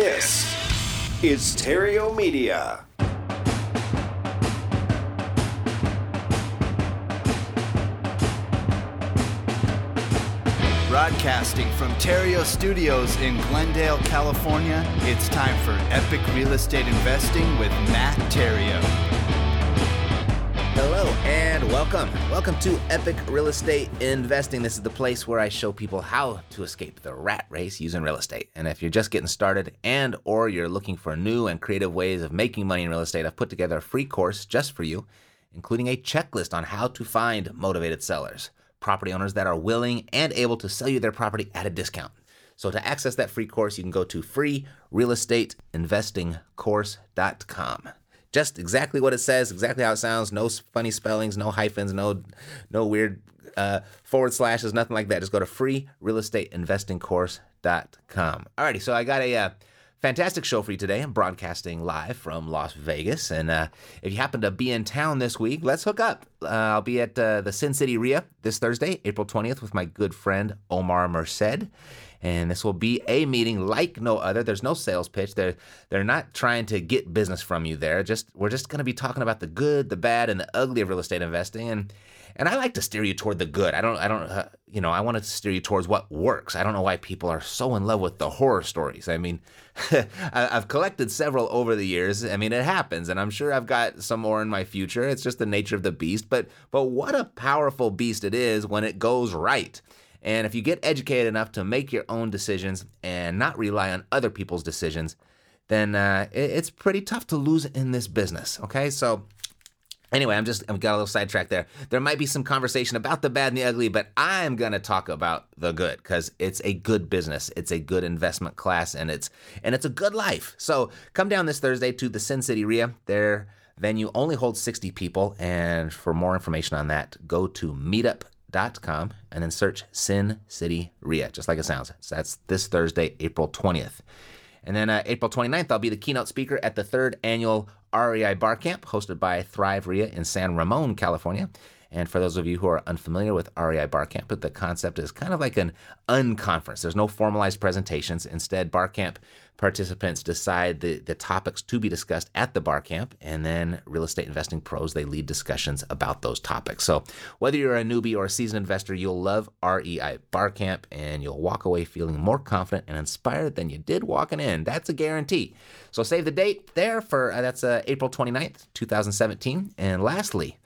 This is Theriault Media. Broadcasting from Theriault Studios in Glendale, California, it's time for Epic Real Estate Investing with Matt Theriault. Hello and welcome. Welcome to Epic Real Estate Investing. This is the place where I show people how to escape the rat race using real estate. And if you're just getting started and or you're looking for new and creative ways of making money in real estate, I've put together a free course just for you, including a checklist on how to find motivated sellers, property owners that are willing and able to sell you their property at a discount. So to access that free course, you can go to freerealestateinvestingcourse.com just exactly what it says, exactly how it sounds. No funny spellings, no hyphens, no no weird uh, forward slashes, nothing like that. Just go to freerealestateinvestingcourse.com. Alrighty, so I got a uh, fantastic show for you today. I'm broadcasting live from Las Vegas, and uh, if you happen to be in town this week, let's hook up. Uh, I'll be at uh, the Sin City RIA this Thursday, April 20th, with my good friend Omar Merced and this will be a meeting like no other. There's no sales pitch. They're they're not trying to get business from you there. Just we're just going to be talking about the good, the bad, and the ugly of real estate investing. And and I like to steer you toward the good. I don't I don't uh, you know I want to steer you towards what works. I don't know why people are so in love with the horror stories. I mean, I've collected several over the years. I mean, it happens, and I'm sure I've got some more in my future. It's just the nature of the beast. But but what a powerful beast it is when it goes right. And if you get educated enough to make your own decisions and not rely on other people's decisions, then uh, it, it's pretty tough to lose in this business. Okay, so anyway, I'm just I've got a little sidetrack there. There might be some conversation about the bad and the ugly, but I'm gonna talk about the good because it's a good business, it's a good investment class, and it's and it's a good life. So come down this Thursday to the Sin City RIA. Their venue only holds 60 people, and for more information on that, go to meetup.com and then search Sin City RIA, just like it sounds. So that's this Thursday, April 20th. And then uh, April 29th, I'll be the keynote speaker at the third annual REI Bar Camp hosted by Thrive RIA in San Ramon, California. And for those of you who are unfamiliar with REI Barcamp, the concept is kind of like an unconference. There's no formalized presentations. Instead, Barcamp participants decide the, the topics to be discussed at the bar camp, and then real estate investing pros, they lead discussions about those topics. So whether you're a newbie or a seasoned investor, you'll love REI Bar Camp, and you'll walk away feeling more confident and inspired than you did walking in. That's a guarantee. So save the date there for, uh, that's uh, April 29th, 2017. And lastly,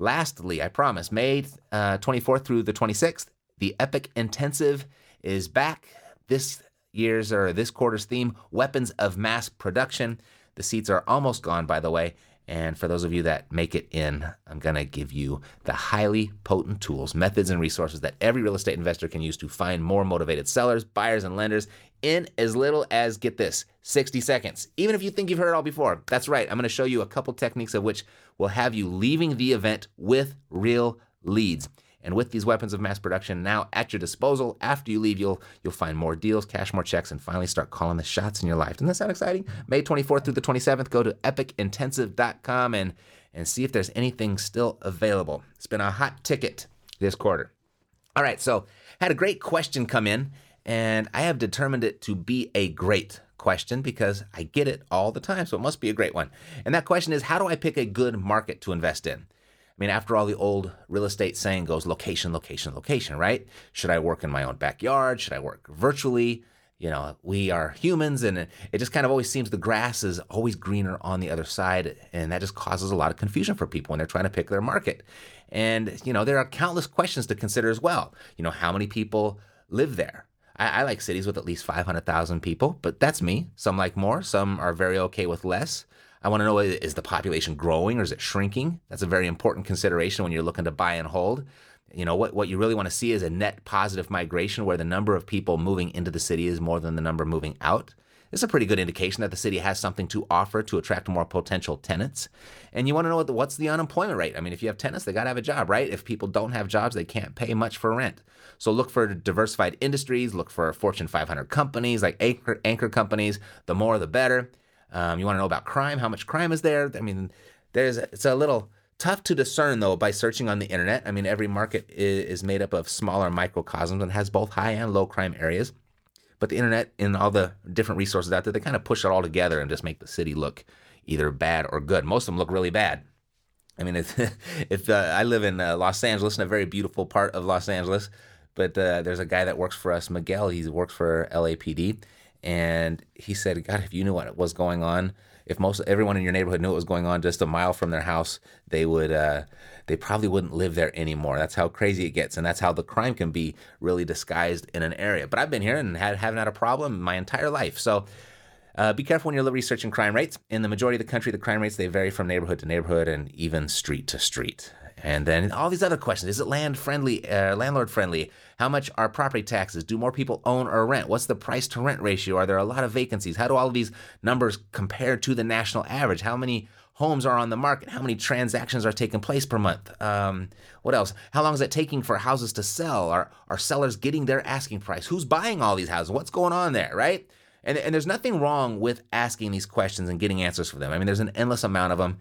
Lastly, I promise, May uh, 24th through the 26th, the Epic Intensive is back. This year's or this quarter's theme, weapons of mass production. The seats are almost gone, by the way. And for those of you that make it in, I'm going to give you the highly potent tools, methods, and resources that every real estate investor can use to find more motivated sellers, buyers, and lenders in as little as, get this, 60 seconds. Even if you think you've heard it all before, that's right. I'm going to show you a couple techniques of which will have you leaving the event with real leads. And with these weapons of mass production now at your disposal, after you leave, you'll you'll find more deals, cash more checks, and finally start calling the shots in your life. Doesn't that sound exciting? May 24th through the 27th, go to epicintensive.com and and see if there's anything still available. It's been a hot ticket this quarter. All right, so had a great question come in, and I have determined it to be a great question because I get it all the time, so it must be a great one. And that question is how do I pick a good market to invest in? I mean, after all, the old real estate saying goes location, location, location, right? Should I work in my own backyard? Should I work virtually? You know, we are humans, and it just kind of always seems the grass is always greener on the other side. And that just causes a lot of confusion for people when they're trying to pick their market. And, you know, there are countless questions to consider as well. You know, how many people live there? I, I like cities with at least 500,000 people, but that's me. Some like more, some are very okay with less. I want to know is the population growing or is it shrinking? That's a very important consideration when you're looking to buy and hold. You know, what, what you really want to see is a net positive migration where the number of people moving into the city is more than the number moving out. It's a pretty good indication that the city has something to offer to attract more potential tenants. And you want to know what the, what's the unemployment rate? I mean, if you have tenants, they got to have a job, right? If people don't have jobs, they can't pay much for rent. So look for diversified industries, look for Fortune 500 companies like anchor, anchor companies. The more, the better. Um, you want to know about crime, how much crime is there? I mean, there's it's a little tough to discern though by searching on the internet. I mean, every market is, made up of smaller microcosms and has both high and low crime areas. But the internet and all the different resources out there, they kind of push it all together and just make the city look either bad or good. Most of them look really bad. I mean, if, if uh, I live in uh, Los Angeles, in a very beautiful part of Los Angeles, but uh, there's a guy that works for us, Miguel. He works for LAPD, and he said, "God, if you knew what was going on, if most everyone in your neighborhood knew what was going on just a mile from their house, they would uh, they probably wouldn't live there anymore. That's how crazy it gets, and that's how the crime can be really disguised in an area. But I've been here and had, haven't had a problem my entire life. So uh, be careful when you're researching crime rates. In the majority of the country, the crime rates they vary from neighborhood to neighborhood and even street to street. And then all these other questions: Is it land friendly, uh, landlord friendly? How much are property taxes? Do more people own or rent? What's the price to rent ratio? Are there a lot of vacancies? How do all of these numbers compare to the national average? How many homes are on the market? How many transactions are taking place per month? Um, what else? How long is it taking for houses to sell? Are are sellers getting their asking price? Who's buying all these houses? What's going on there? Right? And, and there's nothing wrong with asking these questions and getting answers for them. I mean, there's an endless amount of them.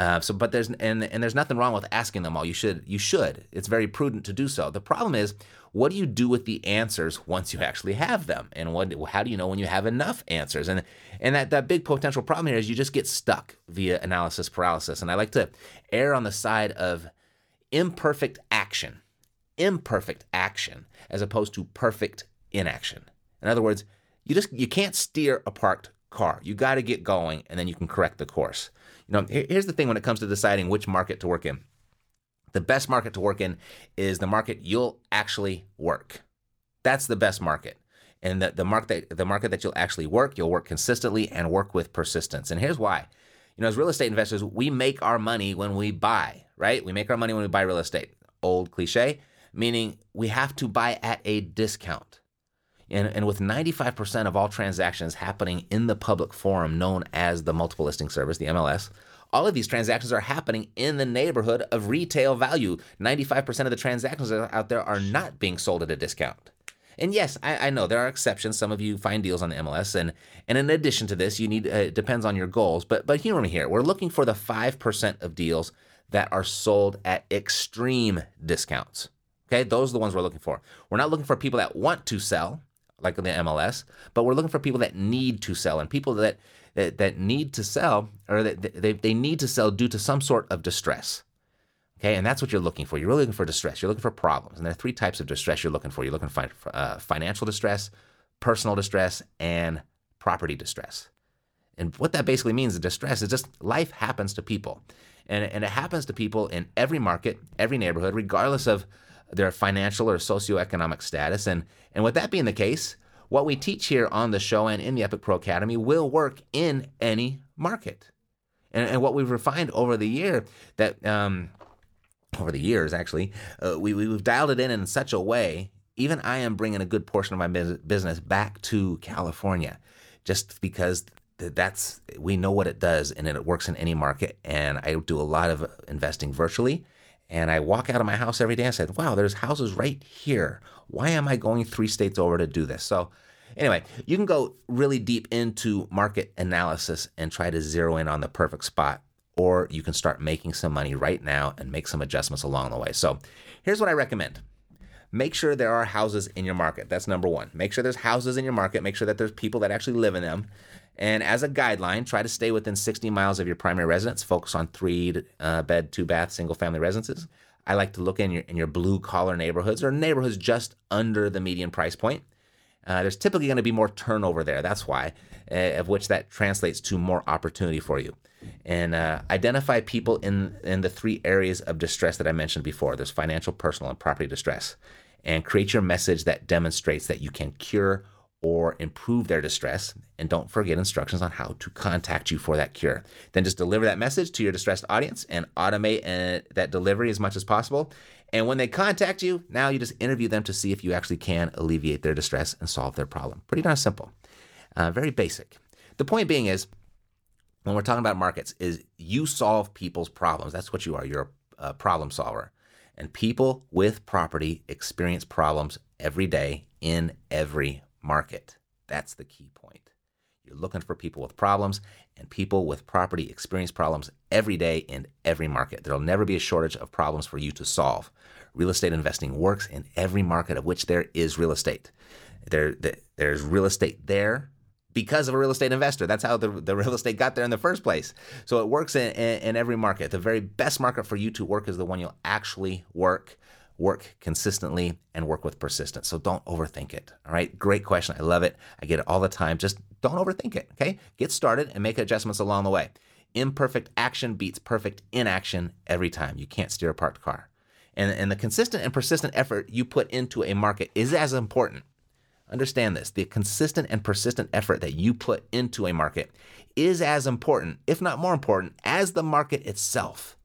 Uh, so, but there's and and there's nothing wrong with asking them all. You should you should. It's very prudent to do so. The problem is, what do you do with the answers once you actually have them? And what how do you know when you have enough answers? And and that that big potential problem here is you just get stuck via analysis paralysis. And I like to err on the side of imperfect action, imperfect action, as opposed to perfect inaction. In other words, you just you can't steer a parked car. You got to get going, and then you can correct the course. You know, here's the thing when it comes to deciding which market to work in. The best market to work in is the market you'll actually work. That's the best market. And the, the market that the market that you'll actually work, you'll work consistently and work with persistence. And here's why. You know, as real estate investors, we make our money when we buy, right? We make our money when we buy real estate. Old cliche, meaning we have to buy at a discount. And, and with 95% of all transactions happening in the public forum known as the multiple listing service, the MLS, all of these transactions are happening in the neighborhood of retail value. 95% of the transactions out there are not being sold at a discount. And yes, I, I, know there are exceptions. Some of you find deals on the MLS, and and in addition to this, you need uh, it depends on your goals. But but humor me here. We're looking for the five percent of deals that are sold at extreme discounts. Okay, those are the ones we're looking for. We're not looking for people that want to sell like in the MLS, but we're looking for people that need to sell and people that that, that need to sell or that they, they need to sell due to some sort of distress. Okay, and that's what you're looking for. You're really looking for distress. You're looking for problems. And there are three types of distress you're looking for. You're looking for uh, financial distress, personal distress, and property distress. And what that basically means, the distress is just life happens to people. And, and it happens to people in every market, every neighborhood, regardless of their financial or socioeconomic status. And, and with that being the case, what we teach here on the show and in the Epic Pro Academy will work in any market. And, and what we've refined over the year that um, over the years actually uh, we, we've dialed it in in such a way even i am bringing a good portion of my business back to california just because that's we know what it does and it works in any market and i do a lot of investing virtually and I walk out of my house every day and said, wow, there's houses right here. Why am I going three states over to do this? So, anyway, you can go really deep into market analysis and try to zero in on the perfect spot, or you can start making some money right now and make some adjustments along the way. So, here's what I recommend. Make sure there are houses in your market. That's number one. Make sure there's houses in your market. Make sure that there's people that actually live in them. And as a guideline, try to stay within 60 miles of your primary residence. Focus on three uh, bed, two bath, single family residences. I like to look in your in your blue collar neighborhoods or neighborhoods just under the median price point. Uh, there's typically going to be more turnover there. That's why, uh, of which that translates to more opportunity for you. And uh, identify people in in the three areas of distress that I mentioned before. There's financial, personal, and property distress. And create your message that demonstrates that you can cure or improve their distress. And don't forget instructions on how to contact you for that cure. Then just deliver that message to your distressed audience and automate uh, that delivery as much as possible. And when they contact you, now you just interview them to see if you actually can alleviate their distress and solve their problem. Pretty darn simple. Uh, very basic. The point being is, when we're talking about markets, is you solve people's problems. That's what you are. You're a, a problem solver. And people with property experience problems every day in every market. That's the key point. You're looking for people with problems, and people with property experience problems every day in every market. There'll never be a shortage of problems for you to solve. Real estate investing works in every market of which there is real estate. There, there's real estate there because of a real estate investor. That's how the, the real estate got there in the first place. So it works in, in, in every market. The very best market for you to work is the one you'll actually work work consistently and work with persistence. So don't overthink it. All right. Great question. I love it. I get it all the time. Just don't overthink it. Okay. Get started and make adjustments along the way. Imperfect action beats perfect inaction every time. You can't steer a parked car. And, and the consistent and persistent effort you put into a market is as important. Understand this the consistent and persistent effort that you put into a market is as important, if not more important, as the market itself.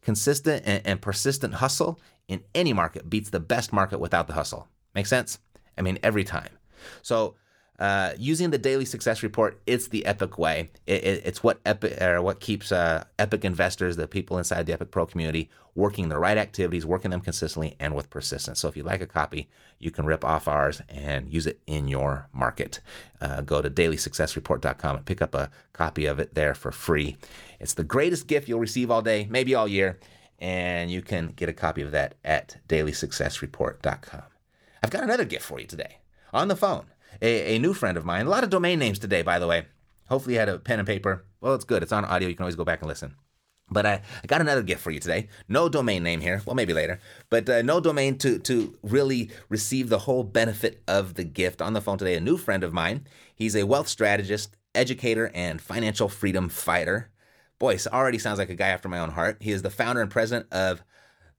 Consistent and, and persistent hustle in any market beats the best market without the hustle. Make sense? I mean, every time. So, uh, using the daily success report, it's the Epic way. It, it, it's what Epic or what keeps uh, Epic investors, the people inside the Epic Pro community, working the right activities, working them consistently and with persistence. So if you like a copy, you can rip off ours and use it in your market. Uh, go to dailysuccessreport.com and pick up a copy of it there for free. It's the greatest gift you'll receive all day, maybe all year and you can get a copy of that at dailysuccessreport.com. I've got another gift for you today on the phone. A, a new friend of mine, a lot of domain names today, by the way. Hopefully, you had a pen and paper. Well, it's good. It's on audio. You can always go back and listen. But I, I got another gift for you today. No domain name here. Well, maybe later. But uh, no domain to, to really receive the whole benefit of the gift. On the phone today, a new friend of mine. He's a wealth strategist, educator, and financial freedom fighter. Boy, already sounds like a guy after my own heart. He is the founder and president of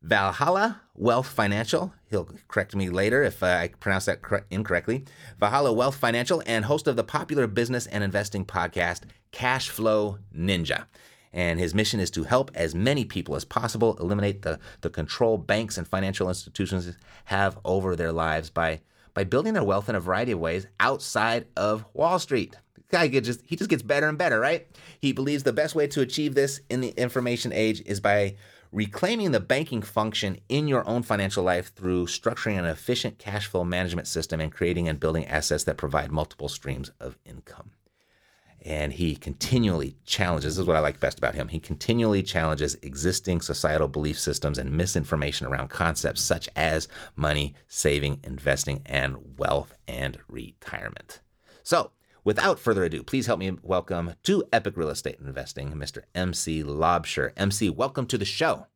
Valhalla Wealth Financial. He'll correct me later if uh, I pronounce that cor- incorrectly. Valhalla Wealth Financial and host of the popular business and investing podcast Cash Flow Ninja. And his mission is to help as many people as possible eliminate the, the control banks and financial institutions have over their lives by, by building their wealth in a variety of ways outside of Wall Street guy just he just gets better and better, right? He believes the best way to achieve this in the information age is by reclaiming the banking function in your own financial life through structuring an efficient cash flow management system and creating and building assets that provide multiple streams of income. And he continually challenges, this is what I like best about him. He continually challenges existing societal belief systems and misinformation around concepts such as money, saving, investing, and wealth and retirement. So, Without further ado, please help me welcome to Epic Real Estate Investing, Mr. MC Laubscher. MC, welcome to the show.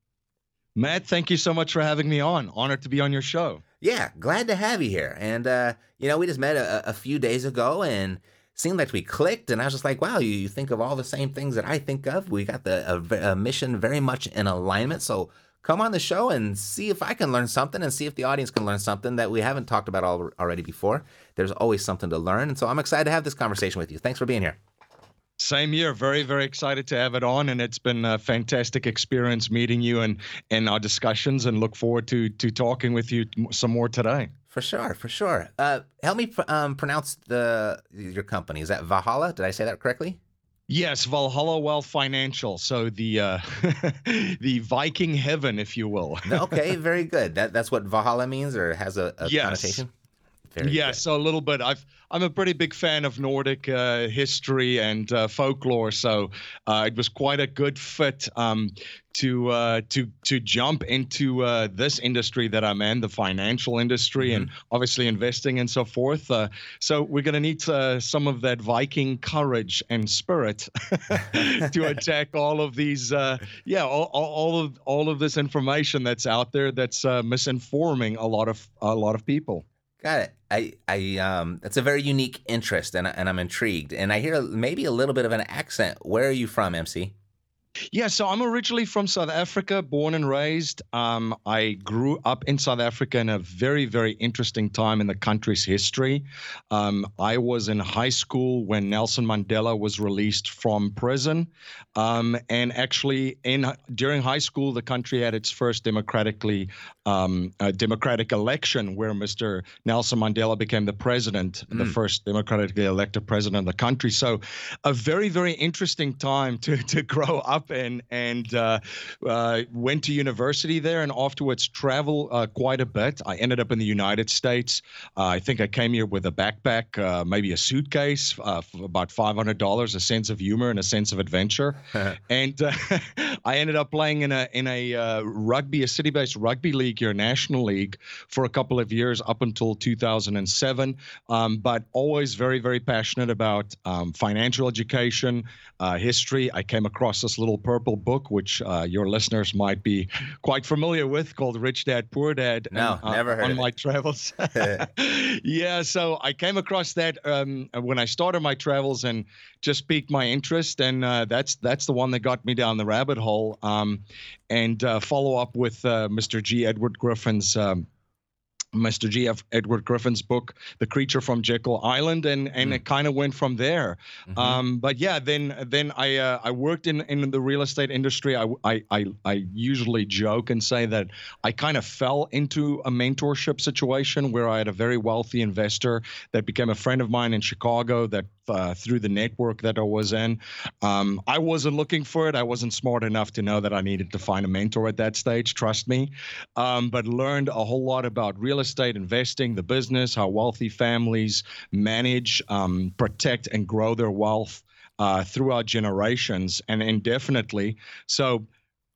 Matt, thank you so much for having me on. Honored to be on your show. Yeah, glad to have you here. And, uh, you know, we just met a, a few days ago and seemed like we clicked. And I was just like, wow, you, you think of all the same things that I think of. We got the a, a mission very much in alignment. So come on the show and see if I can learn something and see if the audience can learn something that we haven't talked about all, already before. There's always something to learn. And so I'm excited to have this conversation with you. Thanks for being here. Same year. Very, very excited to have it on, and it's been a fantastic experience meeting you and and our discussions, and look forward to to talking with you some more today. For sure, for sure. Uh, help me um, pronounce the your company. Is that Valhalla? Did I say that correctly? Yes, Valhalla Wealth Financial. So the uh, the Viking heaven, if you will. okay, very good. That that's what Valhalla means, or has a, a yes. connotation. Very yeah, good. so a little bit. I've I'm a pretty big fan of Nordic uh, history and uh, folklore, so uh, it was quite a good fit um, to uh, to to jump into uh, this industry that I'm in, the financial industry, mm-hmm. and obviously investing and so forth. Uh, so we're going to need some of that Viking courage and spirit to attack all of these, yeah, all, all of all of this information that's out there that's misinforming a lot of a lot of people. Got it. I, I, um, that's a very unique interest, and, and I'm intrigued. And I hear maybe a little bit of an accent. Where are you from, MC? Yeah, so I'm originally from South Africa, born and raised. Um, I grew up in South Africa in a very, very interesting time in the country's history. Um, I was in high school when Nelson Mandela was released from prison, um, and actually, in during high school, the country had its first democratically um, democratic election, where Mr. Nelson Mandela became the president, mm. the first democratically elected president of the country. So, a very, very interesting time to to grow up up and and uh, uh, went to university there, and afterwards travel uh, quite a bit. I ended up in the United States. Uh, I think I came here with a backpack, uh, maybe a suitcase, uh, for about five hundred dollars, a sense of humor and a sense of adventure, and I ended up playing in a in a rugby, a city-based rugby league your National League, for a couple of years up until 2007. Um, but always very very passionate about um, financial education, history. I came across this little purple book, which uh, your listeners might be quite familiar with, called Rich Dad Poor Dad. No, uh, never heard on my travels. yeah, so I came across that um, when I started my travels and just piqued my interest, and uh, that's that's the one that got me down the rabbit hole. Um, and uh, follow up with uh, Mr. G. Edward Griffin's. Um, Mr. G. F. Edward Griffin's book, The Creature from Jekyll Island, and and mm. it kind of went from there. Mm-hmm. Um, but yeah, then then I uh, I worked in in the real estate industry. I, I I I usually joke and say that I kind of fell into a mentorship situation where I had a very wealthy investor that became a friend of mine in Chicago that uh, through the network that I was in. Um, I wasn't looking for it. I wasn't smart enough to know that I needed to find a mentor at that stage. Trust me, um, but learned a whole lot about real estate investing, the business, how wealthy families manage, um, protect, and grow their wealth uh, throughout generations and indefinitely. So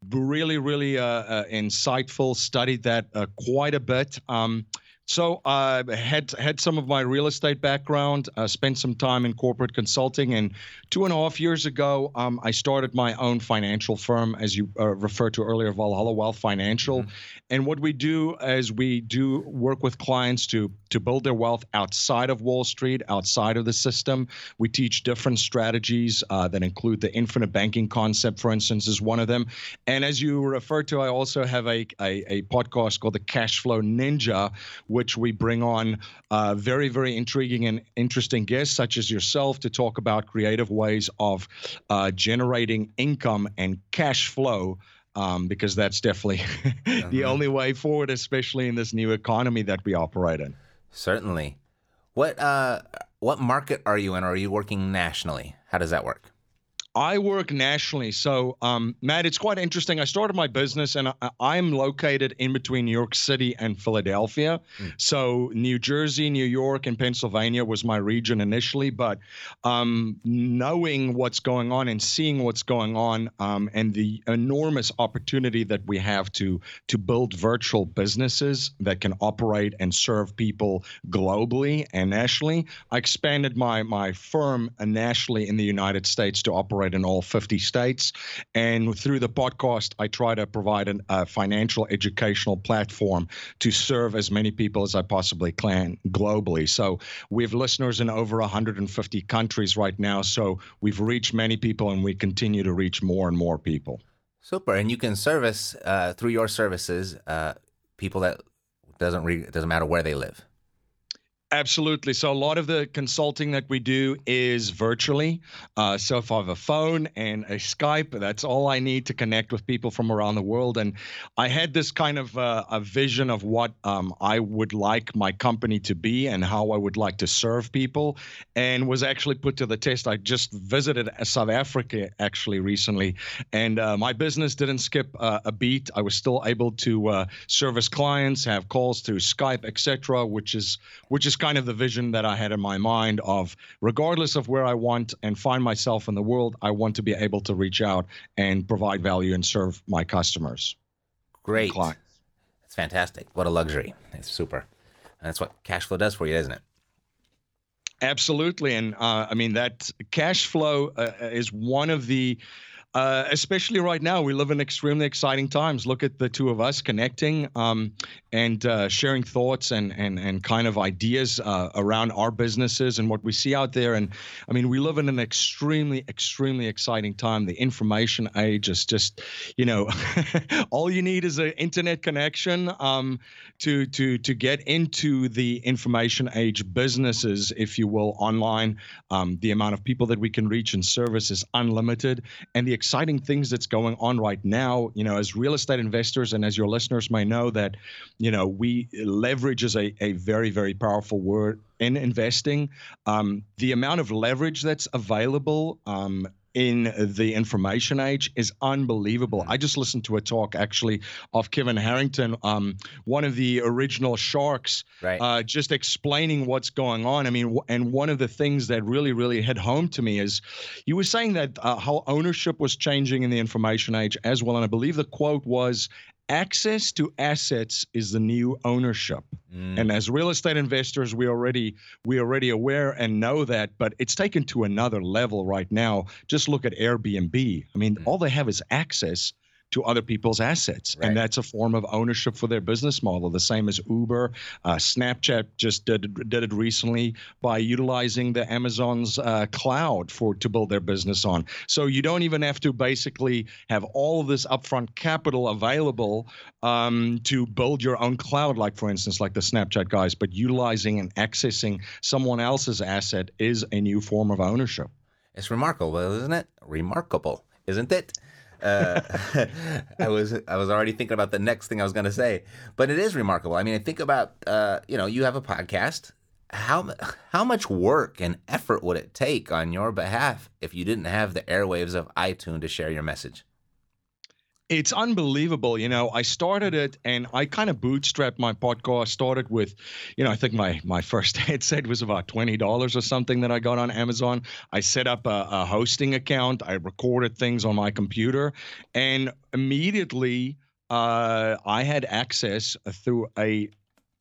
really, really uh, uh, insightful. Studied that uh, quite a bit. Um, so I uh, had had some of my real estate background, uh, spent some time in corporate consulting, and two and a half years ago, um, I started my own financial firm, as you uh, referred to earlier, Valhalla Wealth Financial. Mm-hmm. And what we do is we do work with clients to to build their wealth outside of Wall Street, outside of the system. We teach different strategies uh, that include the infinite banking concept, for instance, is one of them. And as you referred to, I also have a a, a podcast called the Cash Flow Ninja which we bring on uh, very, very intriguing and interesting guests, such as yourself, to talk about creative ways of uh, generating income and cash flow. Um, because that's definitely uh-huh. the only way forward, especially in this new economy that we operate in. Certainly. What uh, what market are you in? Are you working nationally? How does that work? I work nationally. So, um, Matt, it's quite interesting. I started my business and I, am located in between New York City and Philadelphia. Mm. So, New Jersey, New York, and Pennsylvania was my region initially. But um, knowing what's going on and seeing what's going on um, and the enormous opportunity that we have to, to build virtual businesses that can operate and serve people globally and nationally, I expanded my, my firm nationally in the United States to operate operate in all 50 states. And through the podcast, I try to provide an, a financial educational platform to serve as many people as I possibly can globally. So we have listeners in over 150 countries right now. So we've reached many people and we continue to reach more and more people. Super. And you can service uh, through your services uh, people that doesn't re- doesn't matter where they live. Absolutely. So a lot of the consulting that we do is virtually. Uh, so if I have a phone and a Skype, that's all I need to connect with people from around the world. And I had this kind of uh, a vision of what um, I would like my company to be and how I would like to serve people, and was actually put to the test. I just visited South Africa actually recently, and uh, my business didn't skip uh, a beat. I was still able to uh, service clients, have calls through Skype, etc., which is which is kind of the vision that I had in my mind of regardless of where I want and find myself in the world, I want to be able to reach out and provide value and serve my customers. Great. It's fantastic. What a luxury. It's super. that's what cash flow does for you, isn't it? Absolutely. And uh, I mean, that cash flow uh, is one of the uh, especially right now, we live in extremely exciting times. Look at the two of us connecting um, and uh, sharing thoughts and and and kind of ideas uh, around our businesses and what we see out there. And I mean, we live in an extremely extremely exciting time. The information age is just, you know, all you need is an internet connection um, to to to get into the information age businesses, if you will, online. Um, the amount of people that we can reach and service is unlimited, and the exciting things that's going on right now, you know, as real estate investors and as your listeners may know that, you know, we leverage is a, a very, very powerful word in investing. Um, the amount of leverage that's available um, in the information age is unbelievable. I just listened to a talk actually of Kevin Harrington, um, one of the original Sharks, Right. uh, just explaining what's going on. I mean, w- and one of the things that really, really hit home to me is you were saying that uh, how ownership was changing in the information age as well. And I believe the quote was, access to assets is the new ownership. Mm. and as real estate investors we already we already aware and know that but it's taken to another level right now. Just look at airbnb. I mean all they have is access to other people's assets Right. and that's a form of ownership for their business model the same as uber uh, snapchat just did, did it recently by utilizing the amazon's uh, cloud for to build their business on so you don't even have to basically have all of this upfront capital available um, to build your own cloud, like for instance, like the Snapchat guys, but utilizing and accessing someone else's asset is a new form of ownership. It's remarkable, isn't it? Remarkable, isn't it? Uh, I was I was already thinking about the next thing I was going to say, but it is remarkable. I mean, I think about uh, you know you have a podcast. How how much work and effort would it take on your behalf if you didn't have the airwaves of iTunes to share your message? It's unbelievable. You know, I started it and I kind of bootstrapped my podcast. Started with, you know, I think my my first headset was about twenty dollars or something that I got on Amazon. I set up a, a hosting account. I recorded things on my computer, and immediately uh, I had access through a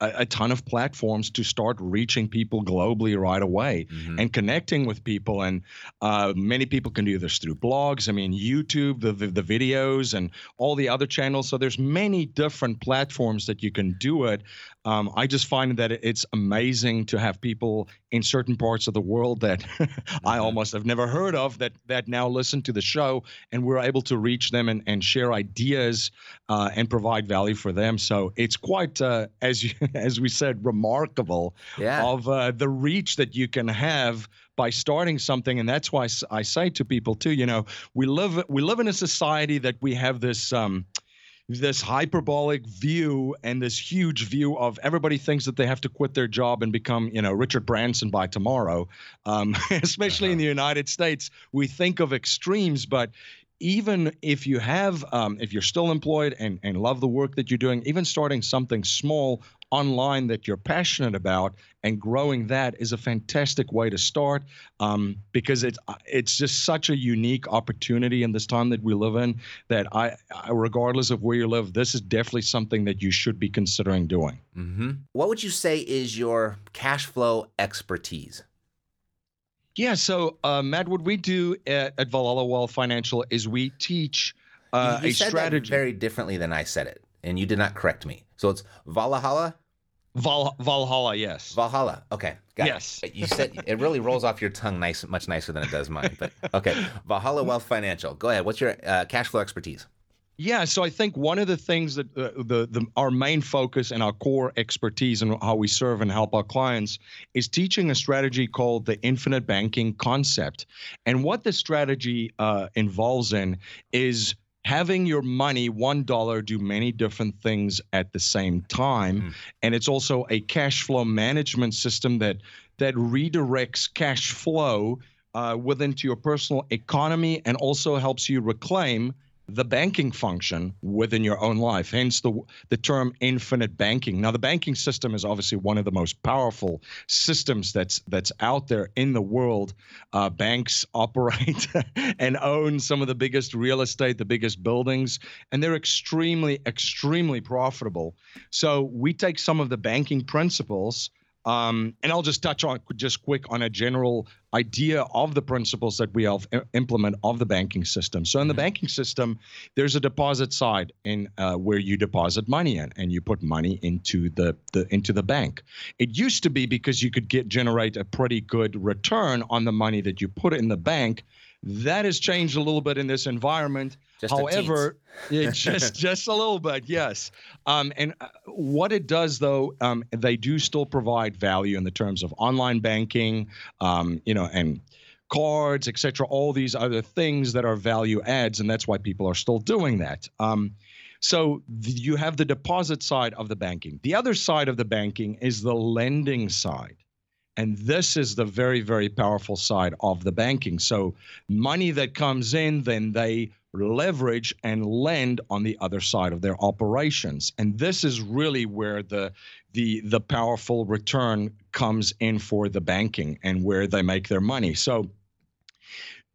a, a ton of platforms to start reaching people globally right away Mhm. and connecting with people. And uh, many people can do this through blogs. I mean, YouTube, the, the the videos, and all the other channels. So there's many different platforms that you can do it. Um, I just find that it's amazing to have people in certain parts of the world that I almost have never heard of that that now listen to the show, and we're able to reach them and, and share ideas uh, and provide value for them. So it's quite, uh, as you as we said, remarkable Yeah. of uh, the reach that you can have by starting something and that's why I say to people too you know we live we live in a society that we have this um this hyperbolic view and this huge view of everybody thinks that they have to quit their job and become you know richard branson by tomorrow. Um, especially in the united states we think of extremes but even if you have um, if you're still employed and, and love the work that you're doing even starting something small online that you're passionate about and growing that is a fantastic way to start um, because it's it's just such a unique opportunity in this time that we live in that I, I regardless of where you live this is definitely something that you should be considering doing. Hmm What would you say is your cash flow expertise? yeah so uh, matt what we do at, at valhalla wealth financial is we teach uh, you you a said strategy. very differently than I said it, and you did not correct me. So it's Valhalla, Val, valhalla yes Valhalla. Okay, got Yes. it. You said it really rolls off your tongue nice, much nicer than it does mine. But okay, Valhalla Wealth Financial. Go ahead. What's your uh, cash flow expertise? Yeah, so I think one of the things that uh, the, the our main focus and our core expertise and how we serve and help our clients is teaching a strategy called the infinite banking concept. And what the strategy uh, involves in is having your money one dollar do many different things at the same time Mm. and it's also a cash flow management system that that redirects cash flow uh, within to your personal economy and also helps you reclaim the banking function within your own life. Hence the the term infinite banking. Now the banking system is obviously one of the most powerful systems that's that's out there in the world. Uh, banks operate and own some of the biggest real estate, the biggest buildings, and they're extremely extremely profitable. So we take some of the banking principles Um, and I'll just touch on just quick on a general idea of the principles that we have implement of the banking system. So in the mm-hmm. banking system, there's a deposit side in uh, where you deposit money in, and you put money into the, the into the bank. It used to be because you could get generate a pretty good return on the money that you put in the bank. That has changed a little bit in this environment just However, yeah, just just a little bit, yes. Um, and uh, what it does, though, um, they do still provide value in the terms of online banking, um, you know, and cards, etc. All these other things that are value adds, and that's why people are still doing that. Um, so you have the deposit side of the banking. The other side of the banking is the lending side. And this is the very, very powerful side of the banking. So, money that comes in, then they leverage and lend on the other side of their operations. And this is really where the the the powerful return comes in for the banking and where they make their money. So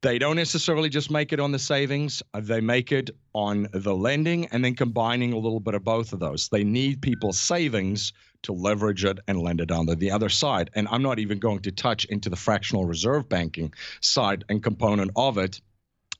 they don't necessarily just make it on the savings, uh, they make it on the lending and then combining a little bit of both of those. They need people's savings to leverage it and lend it on the, the other side. And I'm not even going to touch into the fractional reserve banking side and component of it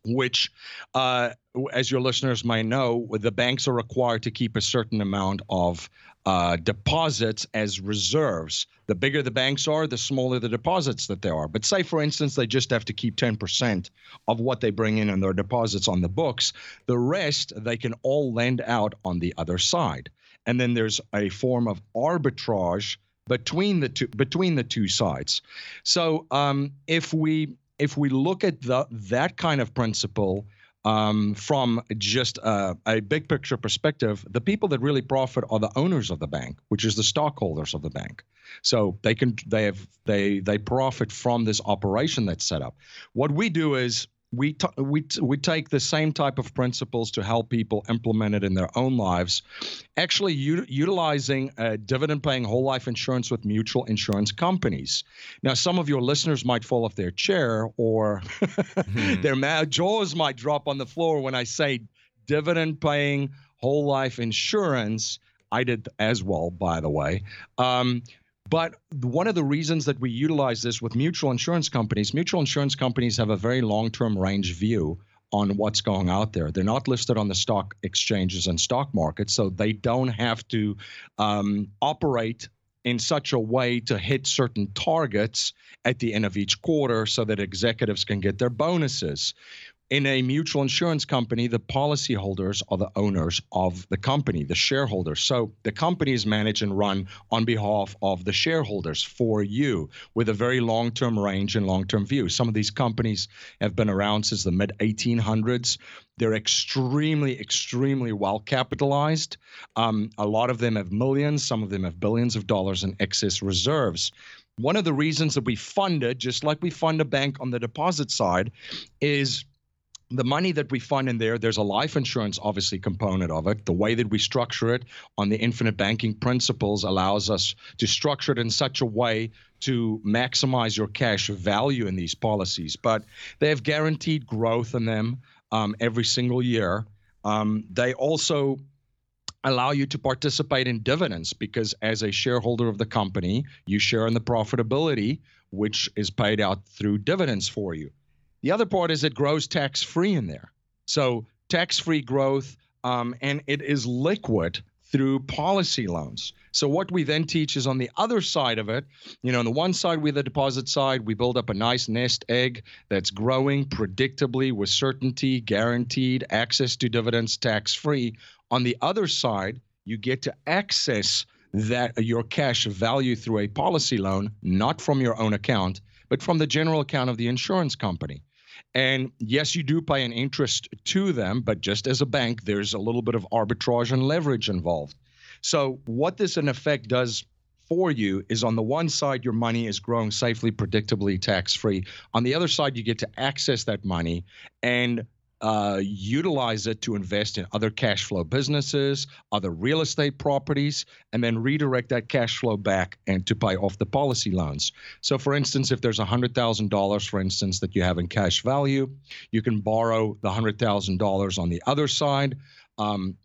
which, uh, as your listeners might know, the banks are required to keep a certain amount of uh, deposits as reserves. The bigger the banks are, the smaller the deposits that there are. But say, for instance, they just have to keep 10% of what they bring in in their deposits on the books. The rest they can all lend out on the other side. And then there's a form of arbitrage between the two between the two sides. So um, if we if we look at the, that kind of principle um, from just a big picture perspective, the people that really profit are the owners of the bank, which is the stockholders of the bank. So they can they have they they profit from this operation that's set up. What we do is we t- we t- we take the same type of principles to help people implement it in their own lives. Actually, u- utilizing dividend-paying whole life insurance with mutual insurance companies. Now, some of your listeners might fall off their chair, or mm-hmm. their ma- jaws might drop on the floor when I say dividend-paying whole life insurance. I did as well, by the way. Um, but one of the reasons that we utilize this with mutual insurance companies, mutual insurance companies have a very long term range view on what's going out there. They're not listed on the stock exchanges and stock markets, so they don't have to um, operate in such a way to hit certain targets at the end of each quarter so that executives can get their bonuses in a mutual insurance company, the policyholders are the owners of the company, the shareholders. So the company is managed and run on behalf of the shareholders for you with a very long term range and long term view. Some of these companies have been around since the mid 1800s. They're extremely, extremely well capitalized. Um, a lot of them have millions, some of them have billions of dollars in excess reserves. One of the reasons that we fund it, just like we fund a bank on the deposit side, is the money that we fund in there, there's a life insurance obviously component of it. The way that we structure it on the infinite banking principles allows us to structure it in such a way to maximize your cash value in these policies. But they have guaranteed growth in them um, every single year. Um, they also allow you to participate in dividends because as a shareholder of the company, you share in the profitability, which is paid out through dividends for you. The other part is it grows tax free in there. So tax free growth, um, and it is liquid through policy loans. So what we then teach is on the other side of it, you know, on the one side we the deposit side, we build up a nice nest egg that's growing predictably with certainty, guaranteed access to dividends tax free. On the other side, you get to access that your cash value through a policy loan, not from your own account, but from the general account of the insurance company. And yes, you do pay an interest to them, but just as a bank, there's a little bit of arbitrage and leverage involved. So, what this in effect does for you is on the one side, your money is growing safely, predictably, tax free. On the other side, you get to access that money and uh, utilize it to invest in other cash flow businesses, other real estate properties, and then redirect that cash flow back and to pay off the policy loans. So, for instance, if there's $100,000, for instance, that you have in cash value, you can borrow the $100,000 on the other side. Um,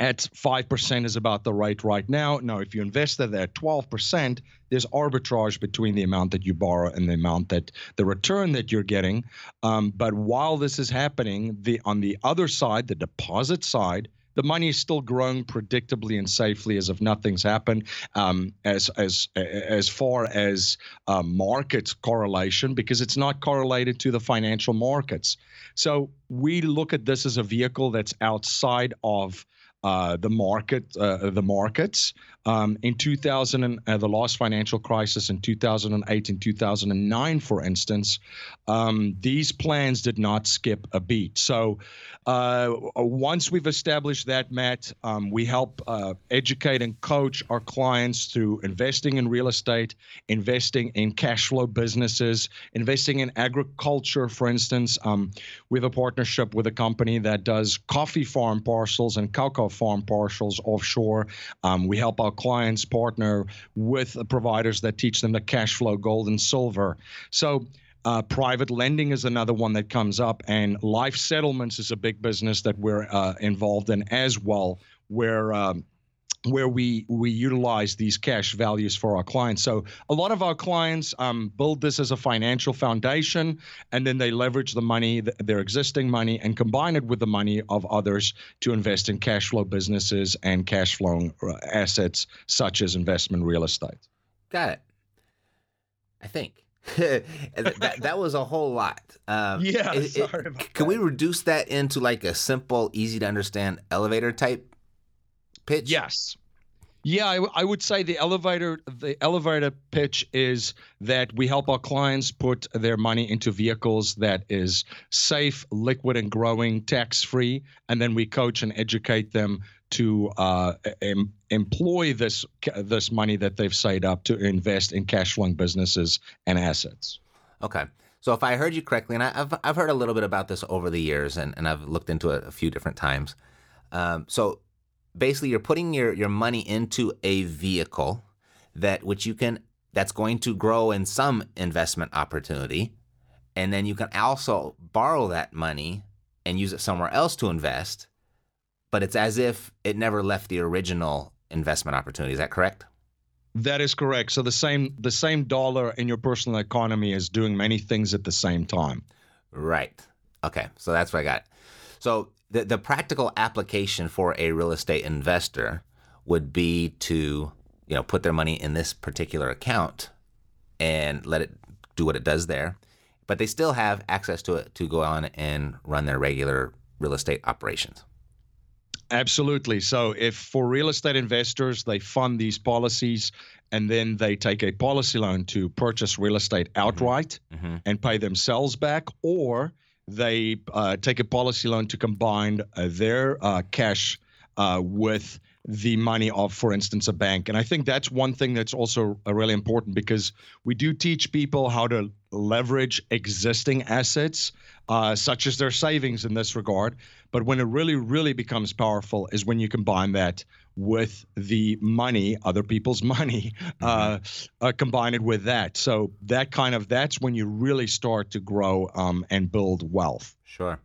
at 5% is about the rate right now. Now, if you invest at 12%, there's arbitrage between the amount that you borrow and the amount that the return that you're getting. Um, but while this is happening, the on the other side, the deposit side, the money is still growing predictably and safely as if nothing's happened. Um, as as as far as uh, market correlation, because it's not correlated to the financial markets. So we look at this as a vehicle that's outside of uh, the market, uh, the markets. Um, in 2000, and, uh, the last financial crisis in 2008 and 2009, for instance, um, these plans did not skip a beat. So uh, once we've established that, Matt, um, we help uh, educate and coach our clients through investing in real estate, investing in cash flow businesses, investing in agriculture, for instance. Um, we have a partnership with a company that does coffee farm parcels and cocoa farm parcels offshore. Um, we help our clients partner with providers that teach them the cash flow, gold and silver. So uh, private lending is another one that comes up, and life settlements is a big business that we're uh, involved in as well, where um, where we we utilize these cash values for our clients. So a lot of our clients um, build this as a financial foundation, and then they leverage the money, their existing money, and combine it with the money of others to invest in cash flow businesses and cash flowing uh, assets such as investment real estate. Got it. I think. that, that was a whole lot. Um, yeah, it, sorry about it, Can we reduce that into like a simple, easy to understand elevator type pitch? Yes. Yeah, I, I, would say the elevator the elevator pitch is that we help our clients put their money into vehicles that is safe, liquid, and growing, tax free, and then we coach and educate them to uh, em- employ this this money that they've saved up to invest in cash flowing businesses and assets. Okay. So if I heard you correctly, and I've I've heard a little bit about this over the years, and, and I've looked into it a few different times. Um, so basically, you're putting your your money into a vehicle that which you can that's going to grow in some investment opportunity, and then you can also borrow that money and use it somewhere else to invest but it's as if it never left the original investment opportunity. Is that correct? That is correct. So the same the same dollar in your personal economy is doing many things at the same time. Right. Okay. So that's what I got. So the the practical application for a real estate investor would be to you know put their money in this particular account and let it do what it does there, but they still have access to it to go on and run their regular real estate operations. Absolutely. So, if for real estate investors, they fund these policies and then they take a policy loan to purchase real estate mm-hmm. outright mm-hmm. and pay themselves back, or they uh, take a policy loan to combine uh, their uh, cash uh, with the money of, for instance, a bank. And I think that's one thing that's also uh, really important because we do teach people how to leverage existing assets, uh, such as their savings in this regard. But when it really, really becomes powerful is when you combine that with the money, other people's money, uh, mm-hmm. uh, combine it with that. So that kind of that's when you really start to grow um, and build wealth. Sure.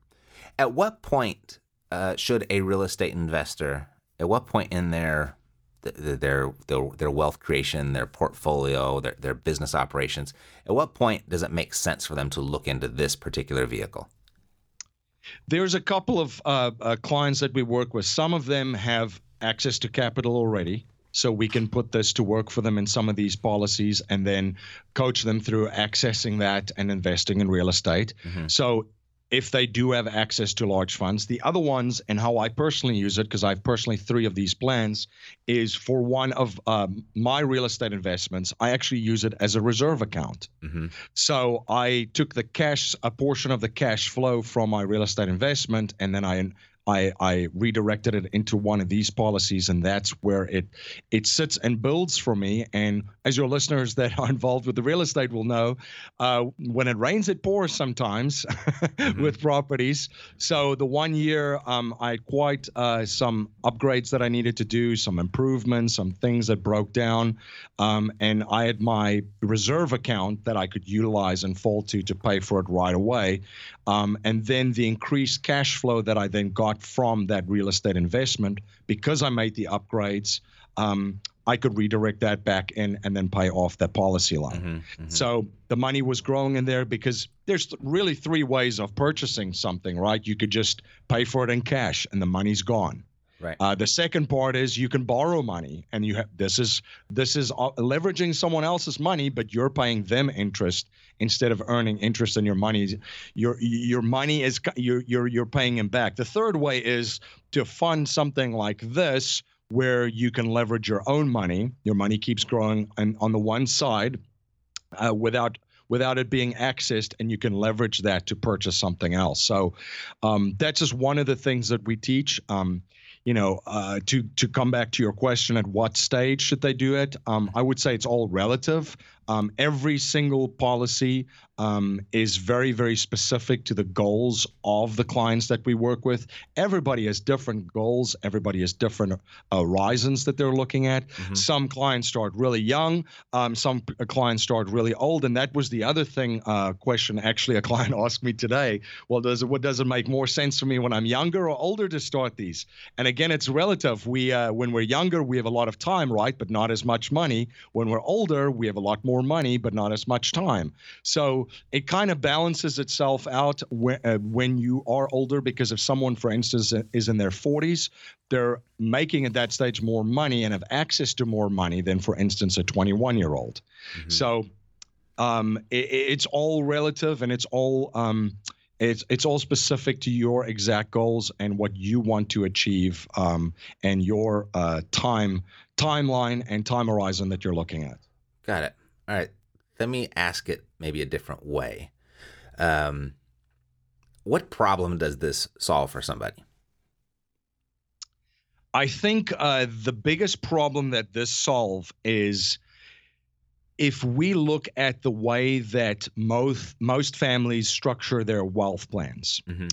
At what point uh, should a real estate investor? At what point in their their their their wealth creation, their portfolio, their their business operations. At what point does it make sense for them to look into this particular vehicle? There's a couple of uh, uh, clients that we work with. Some of them have access to capital already. So we can put this to work for them in some of these policies and then coach them through accessing that and investing in real estate. Mm-hmm. So if they do have access to large funds. The other ones, and how I personally use it, because I have personally three of these plans, is for one of um, my real estate investments, I actually use it as a reserve account. Mm-hmm. So I took the cash, a portion of the cash flow from my real estate investment, and then I I, I redirected it into one of these policies, and that's where it it sits and builds for me. And as your listeners that are involved with the real estate will know, uh, when it rains, it pours sometimes mm-hmm. with properties. So the one year, um, I had quite uh, some upgrades that I needed to do, some improvements, some things that broke down, um, and I had my reserve account that I could utilize and fall to to pay for it right away. Um, and then the increased cash flow that I then got got from that real estate investment because I made the upgrades. Um, I could redirect that back in and then pay off that policy line. Mm-hmm, mm-hmm. So the money was growing in there because there's really three ways of purchasing something, right? You could just pay for it in cash and the money's gone. Right. Uh, the second part is you can borrow money, and you have this is this is uh, leveraging someone else's money, but you're paying them interest instead of earning interest in your money. Your your money is you're you're you're paying them back. The third way is to fund something like this, where you can leverage your own money. Your money keeps growing, and on the one side, uh, without without it being accessed, and you can leverage that to purchase something else. So um, that's just one of the things that we teach. Um, you know, uh, to to come back to your question, at what stage should they do it? Um, I would say it's all relative. Um, every single policy um, is very, very specific to the goals of the clients that we work with. Everybody has different goals. Everybody has different uh, horizons that they're looking at. Mm-hmm. Some clients start really young. Um, some uh, clients start really old. And that was the other thing uh, question. Actually, a client asked me today. Well, does it what does it make more sense for me when I'm younger or older to start these? And again, it's relative. We uh, when we're younger, we have a lot of time, right, but not as much money. When we're older, we have a lot more money, but not as much time. So it kind of balances itself out when, uh, when you are older because if someone, for instance, is in their 40s, they're making at that stage more money and have access to more money than, for instance, a 21 year old. Mm-hmm. So um, it, it's all relative and it's all. Um, it's it's all specific to your exact goals and what you want to achieve um, and your uh, time timeline and time horizon that you're looking at. Got it. All right let me ask it maybe a different way. Um, what problem does this solve for somebody? I think uh, the biggest problem that this solve is if we look at the way that most most families structure their wealth plans. Mm-hmm.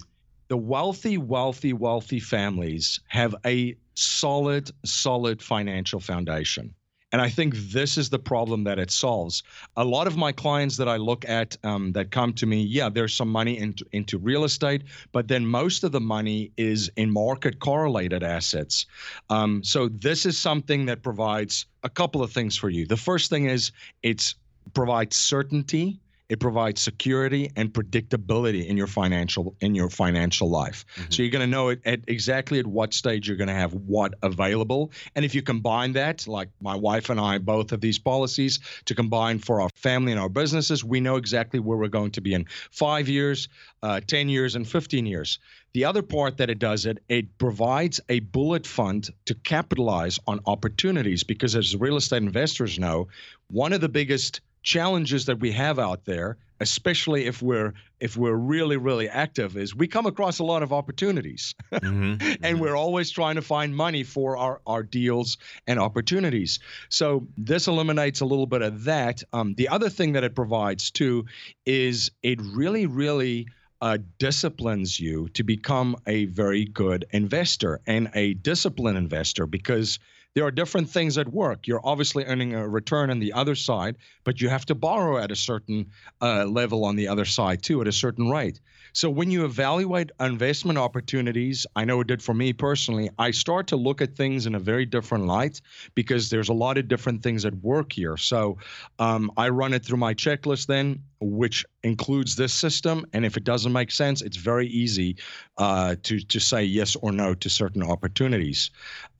The wealthy, wealthy, wealthy families have a solid, solid financial foundation. And I think this is the problem that it solves. A lot of my clients that I look at um, that come to me, yeah, there's some money into, into real estate, but then most of the money is in market correlated assets. Um, so this is something that provides a couple of things for you. The first thing is it's provides certainty it provides security and predictability in your financial in your financial life. Mm-hmm. So you're going to know it at exactly at what stage you're going to have what available. And if you combine that, like my wife and I both have these policies to combine for our family and our businesses, we know exactly where we're going to be in five years, uh, 10 years, and 15 years. The other part that it does it, it provides a bullet fund to capitalize on opportunities because as real estate investors know, one of the biggest challenges that we have out there especially if we're if we're really really active is we come across a lot of opportunities. Mm-hmm, and mm-hmm. we're always trying to find money for our our deals and opportunities. So this eliminates a little bit of that. Um, the other thing that it provides too is it really really uh, disciplines you to become a very good investor and a disciplined investor because there are different things at work. You're obviously earning a return on the other side, but you have to borrow at a certain uh, level on the other side too, at a certain rate. So when you evaluate investment opportunities, I know it did for me personally, I start to look at things in a very different light because there's a lot of different things at work here. So um, I run it through my checklist then, which includes this system. And if it doesn't make sense, it's very easy uh, to to say yes or no to certain opportunities.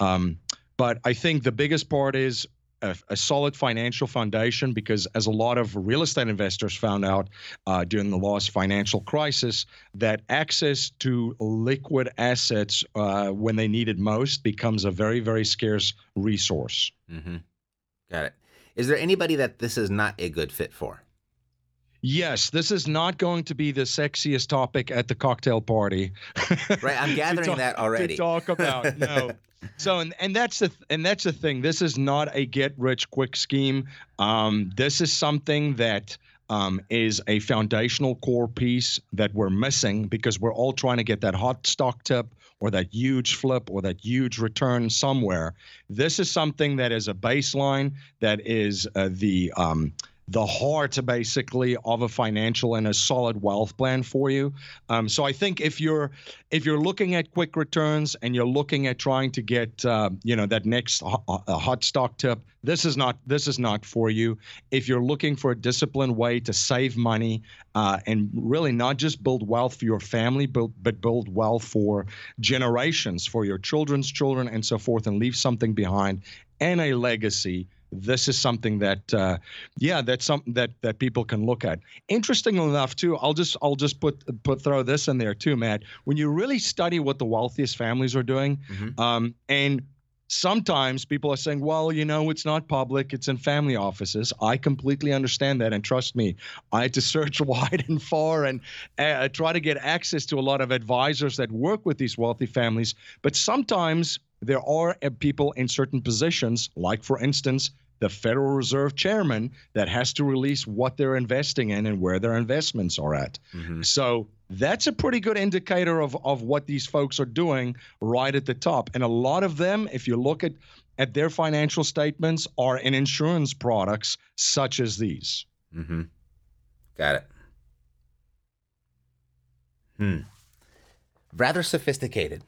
Um, but I think the biggest part is a, a, solid financial foundation because, as a lot of real estate investors found out uh, during the last financial crisis, that access to liquid assets uh, when they need it most becomes a very, very scarce resource. Mm-hmm. Got it. Is there anybody that this is not a good fit for? Yes, this is not going to be the sexiest topic at the cocktail party. right, I'm gathering talk, that already. To talk about no. so and and that's the and that's the thing. This is not a get rich quick scheme. Um, this is something that um, is a foundational core piece that we're missing because we're all trying to get that hot stock tip or that huge flip or that huge return somewhere. This is something that is a baseline that is uh, the um, the heart basically of a financial and a solid wealth plan for you. Um, so I think if you're if you're looking at quick returns and you're looking at trying to get uh, you know that next hot, hot stock tip, this is not this is not for you. If you're looking for a disciplined way to save money uh, and really not just build wealth for your family, but, but build wealth for generations, for your children's children, and so forth, and leave something behind and a legacy this is something that uh, yeah that's something that that people can look at interestingly enough too i'll just i'll just put put throw this in there too matt when you really study what the wealthiest families are doing mm-hmm. um, and sometimes people are saying, well, you know, it's not public, it's in family offices. I completely understand that. And trust me, I had to search wide and far and uh, try to get access to a lot of advisors that work with these wealthy families. But sometimes there are uh, people in certain positions, like, for instance, the Federal Reserve chairman that has to release what they're investing in and where their investments are at. Mm-hmm. So that's a pretty good indicator of, of what these folks are doing right at the top. And a lot of them, if you look at, at their financial statements, are in insurance products such as these. Mm-hmm. Got it. Hmm. Rather sophisticated,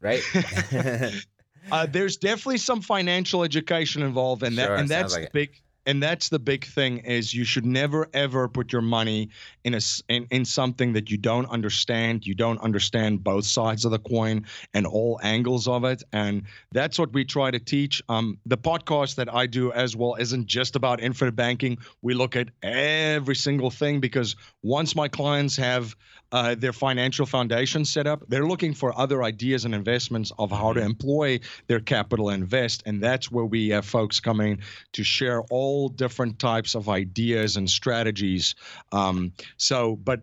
right? uh, there's definitely some financial education involved in that, sure, and that's like big. And that's the big thing is you should never ever put your money in a in, in something that you don't understand. You don't understand both sides of the coin and all angles of it. And that's what we try to teach. Um, the podcast that I do as well isn't just about infinite banking. We look at every single thing because once my clients have uh, their financial foundation set up. They're looking for other ideas and investments of how to mm-hmm. employ their capital and invest. And that's where we have folks coming to share all different types of ideas and strategies. Um, so, but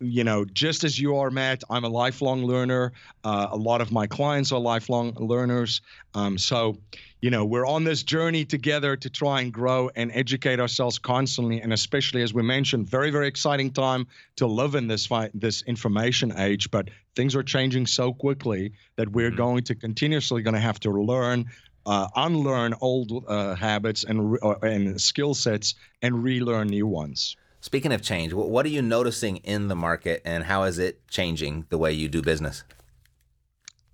you know, just as you are, Matt, I'm a lifelong learner. Uh, a lot of my clients are lifelong learners. Um, so, you know, we're on this journey together to try and grow and educate ourselves constantly, and especially as we mentioned, very very exciting time to live in this fi- this information age. But things are changing so quickly that we're mm-hmm. going to continuously going to have to learn. Uh, unlearn old uh, habits and uh, and skill sets and relearn new ones. Speaking of change, what are you noticing in the market, and how is it changing the way you do business?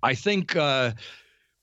I think uh,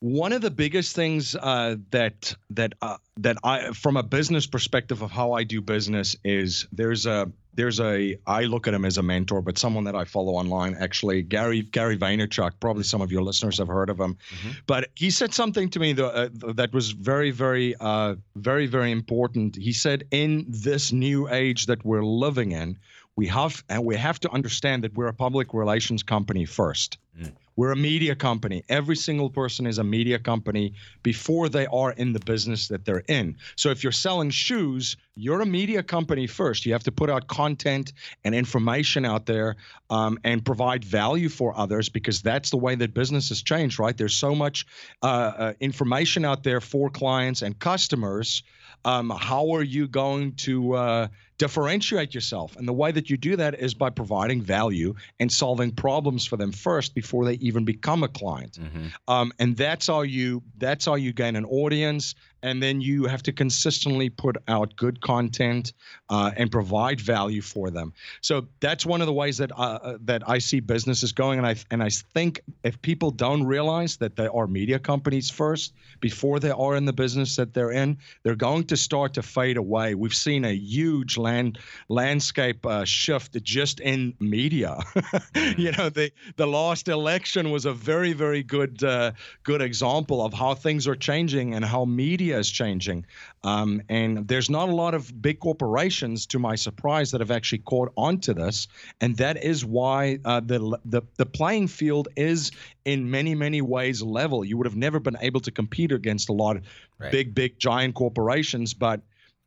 one of the biggest things uh, that that uh, that I, from a business perspective of how I do business, is there's a there's a I look at him as a mentor, but someone that I follow online actually, Gary Gary Vaynerchuk. Probably some of your listeners have heard of him, mm-hmm. but he said something to me that, uh, that was very very uh, very very important. He said, in this new age that we're living in, we have and we have to understand that we're a public relations company first. Mm. We're a media company. Every single person is a media company before they are in the business that they're in. So if you're selling shoes, you're a media company first. You have to put out content and information out there um, and provide value for others because that's the way that business has changed, right? There's so much uh, uh, information out there for clients and customers. Um, how are you going to uh, differentiate yourself. And the way that you do that is by providing value and solving problems for them first before they even become a client. Mm-hmm. Um, and that's how you that's how you gain an audience and then you have to consistently put out good content uh, and provide value for them. So that's one of the ways that uh, uh, that I see businesses going, and I and I think if people don't realize that they are media companies first before they are in the business that they're in, they're going to start to fade away. We've seen a huge land landscape uh, shift just in media. you know, the the last election was a very very good uh, good example of how things are changing and how media is changing. Um, and there's not a lot of big corporations, to my surprise, that have actually caught on to this. And that is why uh, the, the, the playing field is in many, many ways level. You would have never been able to compete against a lot of right. big, big, giant corporations. But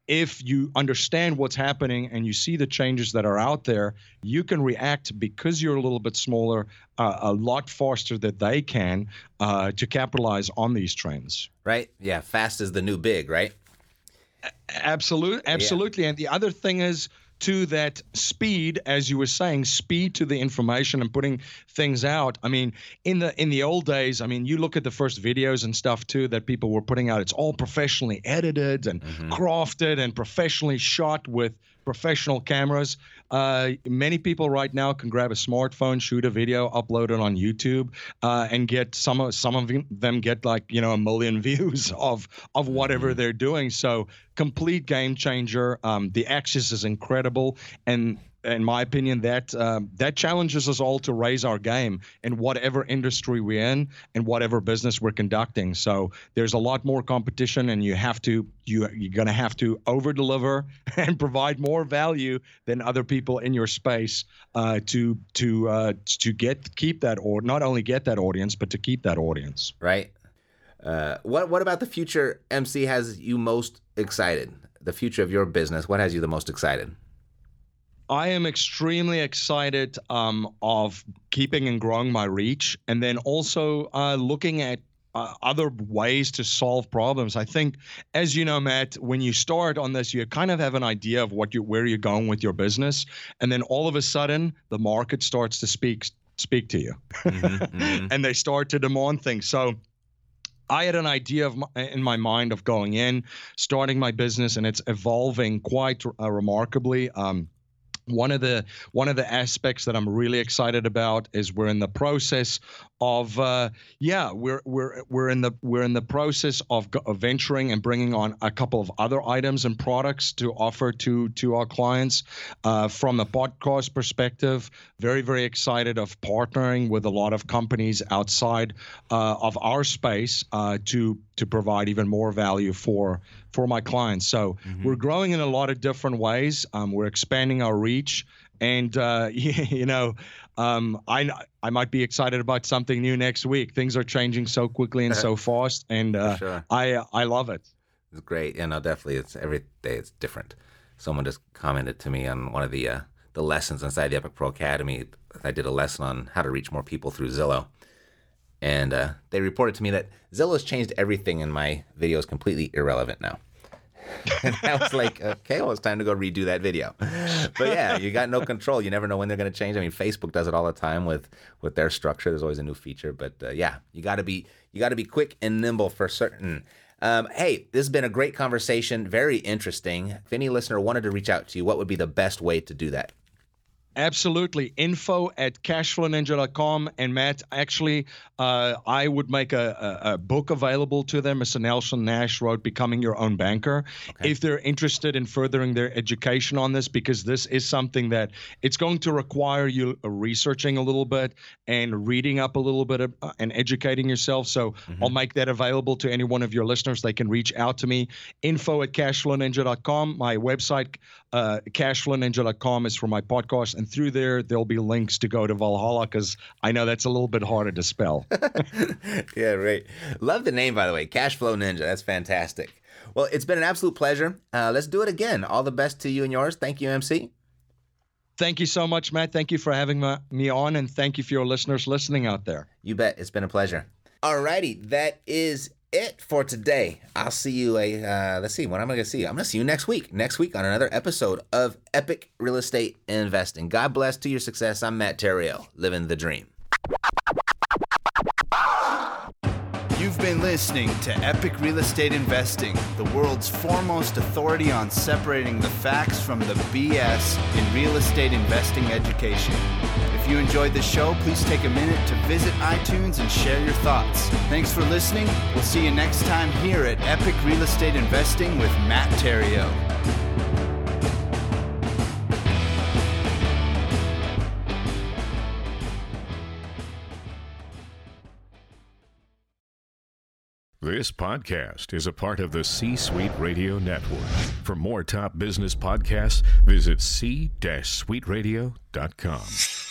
if you understand what's happening and you see the changes that are out there, you can react because you're a little bit smaller uh, a lot faster than they can uh, to capitalize on these trends. Right? Yeah. Fast is the new big, right? Absolutely. Absolutely. Yeah. And the other thing is, to that speed, as you were saying, speed to the information and putting things out. I mean, in the in the old days, I mean, you look at the first videos and stuff too that people were putting out. It's all professionally edited and mm-hmm. crafted and professionally shot with professional cameras. Uh, many people right now can grab a smartphone, shoot a video, upload it on YouTube, uh, and get some of some of them get like you know a million views of of whatever mm-hmm. they're doing. So complete game changer. Um, the access is incredible, and in my opinion, that uh, that challenges us all to raise our game in whatever industry we're in and whatever business we're conducting. So there's a lot more competition, and you have to you you're going to have to over deliver and provide more value than other people in your space uh, to to uh, to get keep that or not only get that audience, but to keep that audience. Right. Uh, what what about the future? MC has you most excited? The future of your business. What has you the most excited? I am extremely excited um, of keeping and growing my reach, and then also uh, looking at uh, other ways to solve problems. I think, as you know, Matt, when you start on this, you kind of have an idea of what you where you're going with your business, and then all of a sudden, the market starts to speak speak to you, mm-hmm, mm-hmm. and they start to demand things. So. I had an idea of my, in my mind of going in, starting my business, and it's evolving quite uh, remarkably. Um, one of the one of the aspects that I'm really excited about is we're in the process of uh, yeah we're we're we're in the we're in the process of, of, venturing and bringing on a couple of other items and products to offer to to our clients. Uh, from a podcast perspective very very excited of partnering with a lot of companies outside uh, of our space uh, to to provide even more value for for my clients so mm-hmm. we're growing in a lot of different ways um, we're expanding our reach and uh, you know um, I I might be excited about something new next week. Things are changing so quickly and so fast, and uh, sure. I I love it. It's great. Yeah, no, definitely. It's every day it's different. Someone just commented to me on one of the uh, the lessons inside the Epic Pro Academy. I did a lesson on how to reach more people through Zillow, and uh, they reported to me that Zillow's changed everything, and my video is completely irrelevant now. and I was like, okay, well, it's time to go redo that video. But yeah, you got no control. You never know when they're going to change. I mean, Facebook does it all the time with with their structure. There's always a new feature. But uh, yeah, you got to be you got to be quick and nimble for certain. Um, hey, this has been a great conversation. Very interesting. If any listener wanted to reach out to you, what would be the best way to do that? Absolutely. Info at cashflowninja.com. And Matt, actually, uh, I would make a, a, a, book available to them. Mr. Nelson Nash wrote Becoming Your Own Banker. Okay. If they're interested in furthering their education on this, because this is something that it's going to require you researching a little bit and reading up a little bit of, uh, and educating yourself. So mm-hmm. I'll make that available to any one of your listeners. They can reach out to me. Info at cashflowninja.com. My website, uh, cashflowninja.com, is for my podcast. And through there, there'll be links to go to Valhalla because I know that's a little bit harder to spell. yeah, right. Love the name, by the way, Cashflow Ninja. That's fantastic. Well, it's been an absolute pleasure. Uh, let's do it again. All the best to you and yours. Thank you, MC. Thank you so much, Matt. Thank you for having my, me on, and thank you for your listeners listening out there. You bet. It's been a pleasure. All righty. That is it for today. I'll see you a uh, let's see when I'm gonna see you. I'm gonna see you next week. Next week on another episode of Epic Real Estate Investing. God bless to your success. I'm Matt Theriault, living the dream. You've been listening to Epic Real Estate Investing, the world's foremost authority on separating the facts from the BS in real estate investing education. If you enjoyed the show, please take a minute to visit iTunes and share your thoughts. Thanks for listening. We'll see you next time here at Epic Real Estate Investing with Matt Theriault. This podcast is a part of the C Suite Radio Network. For more top business podcasts, visit c-suiteradio.com.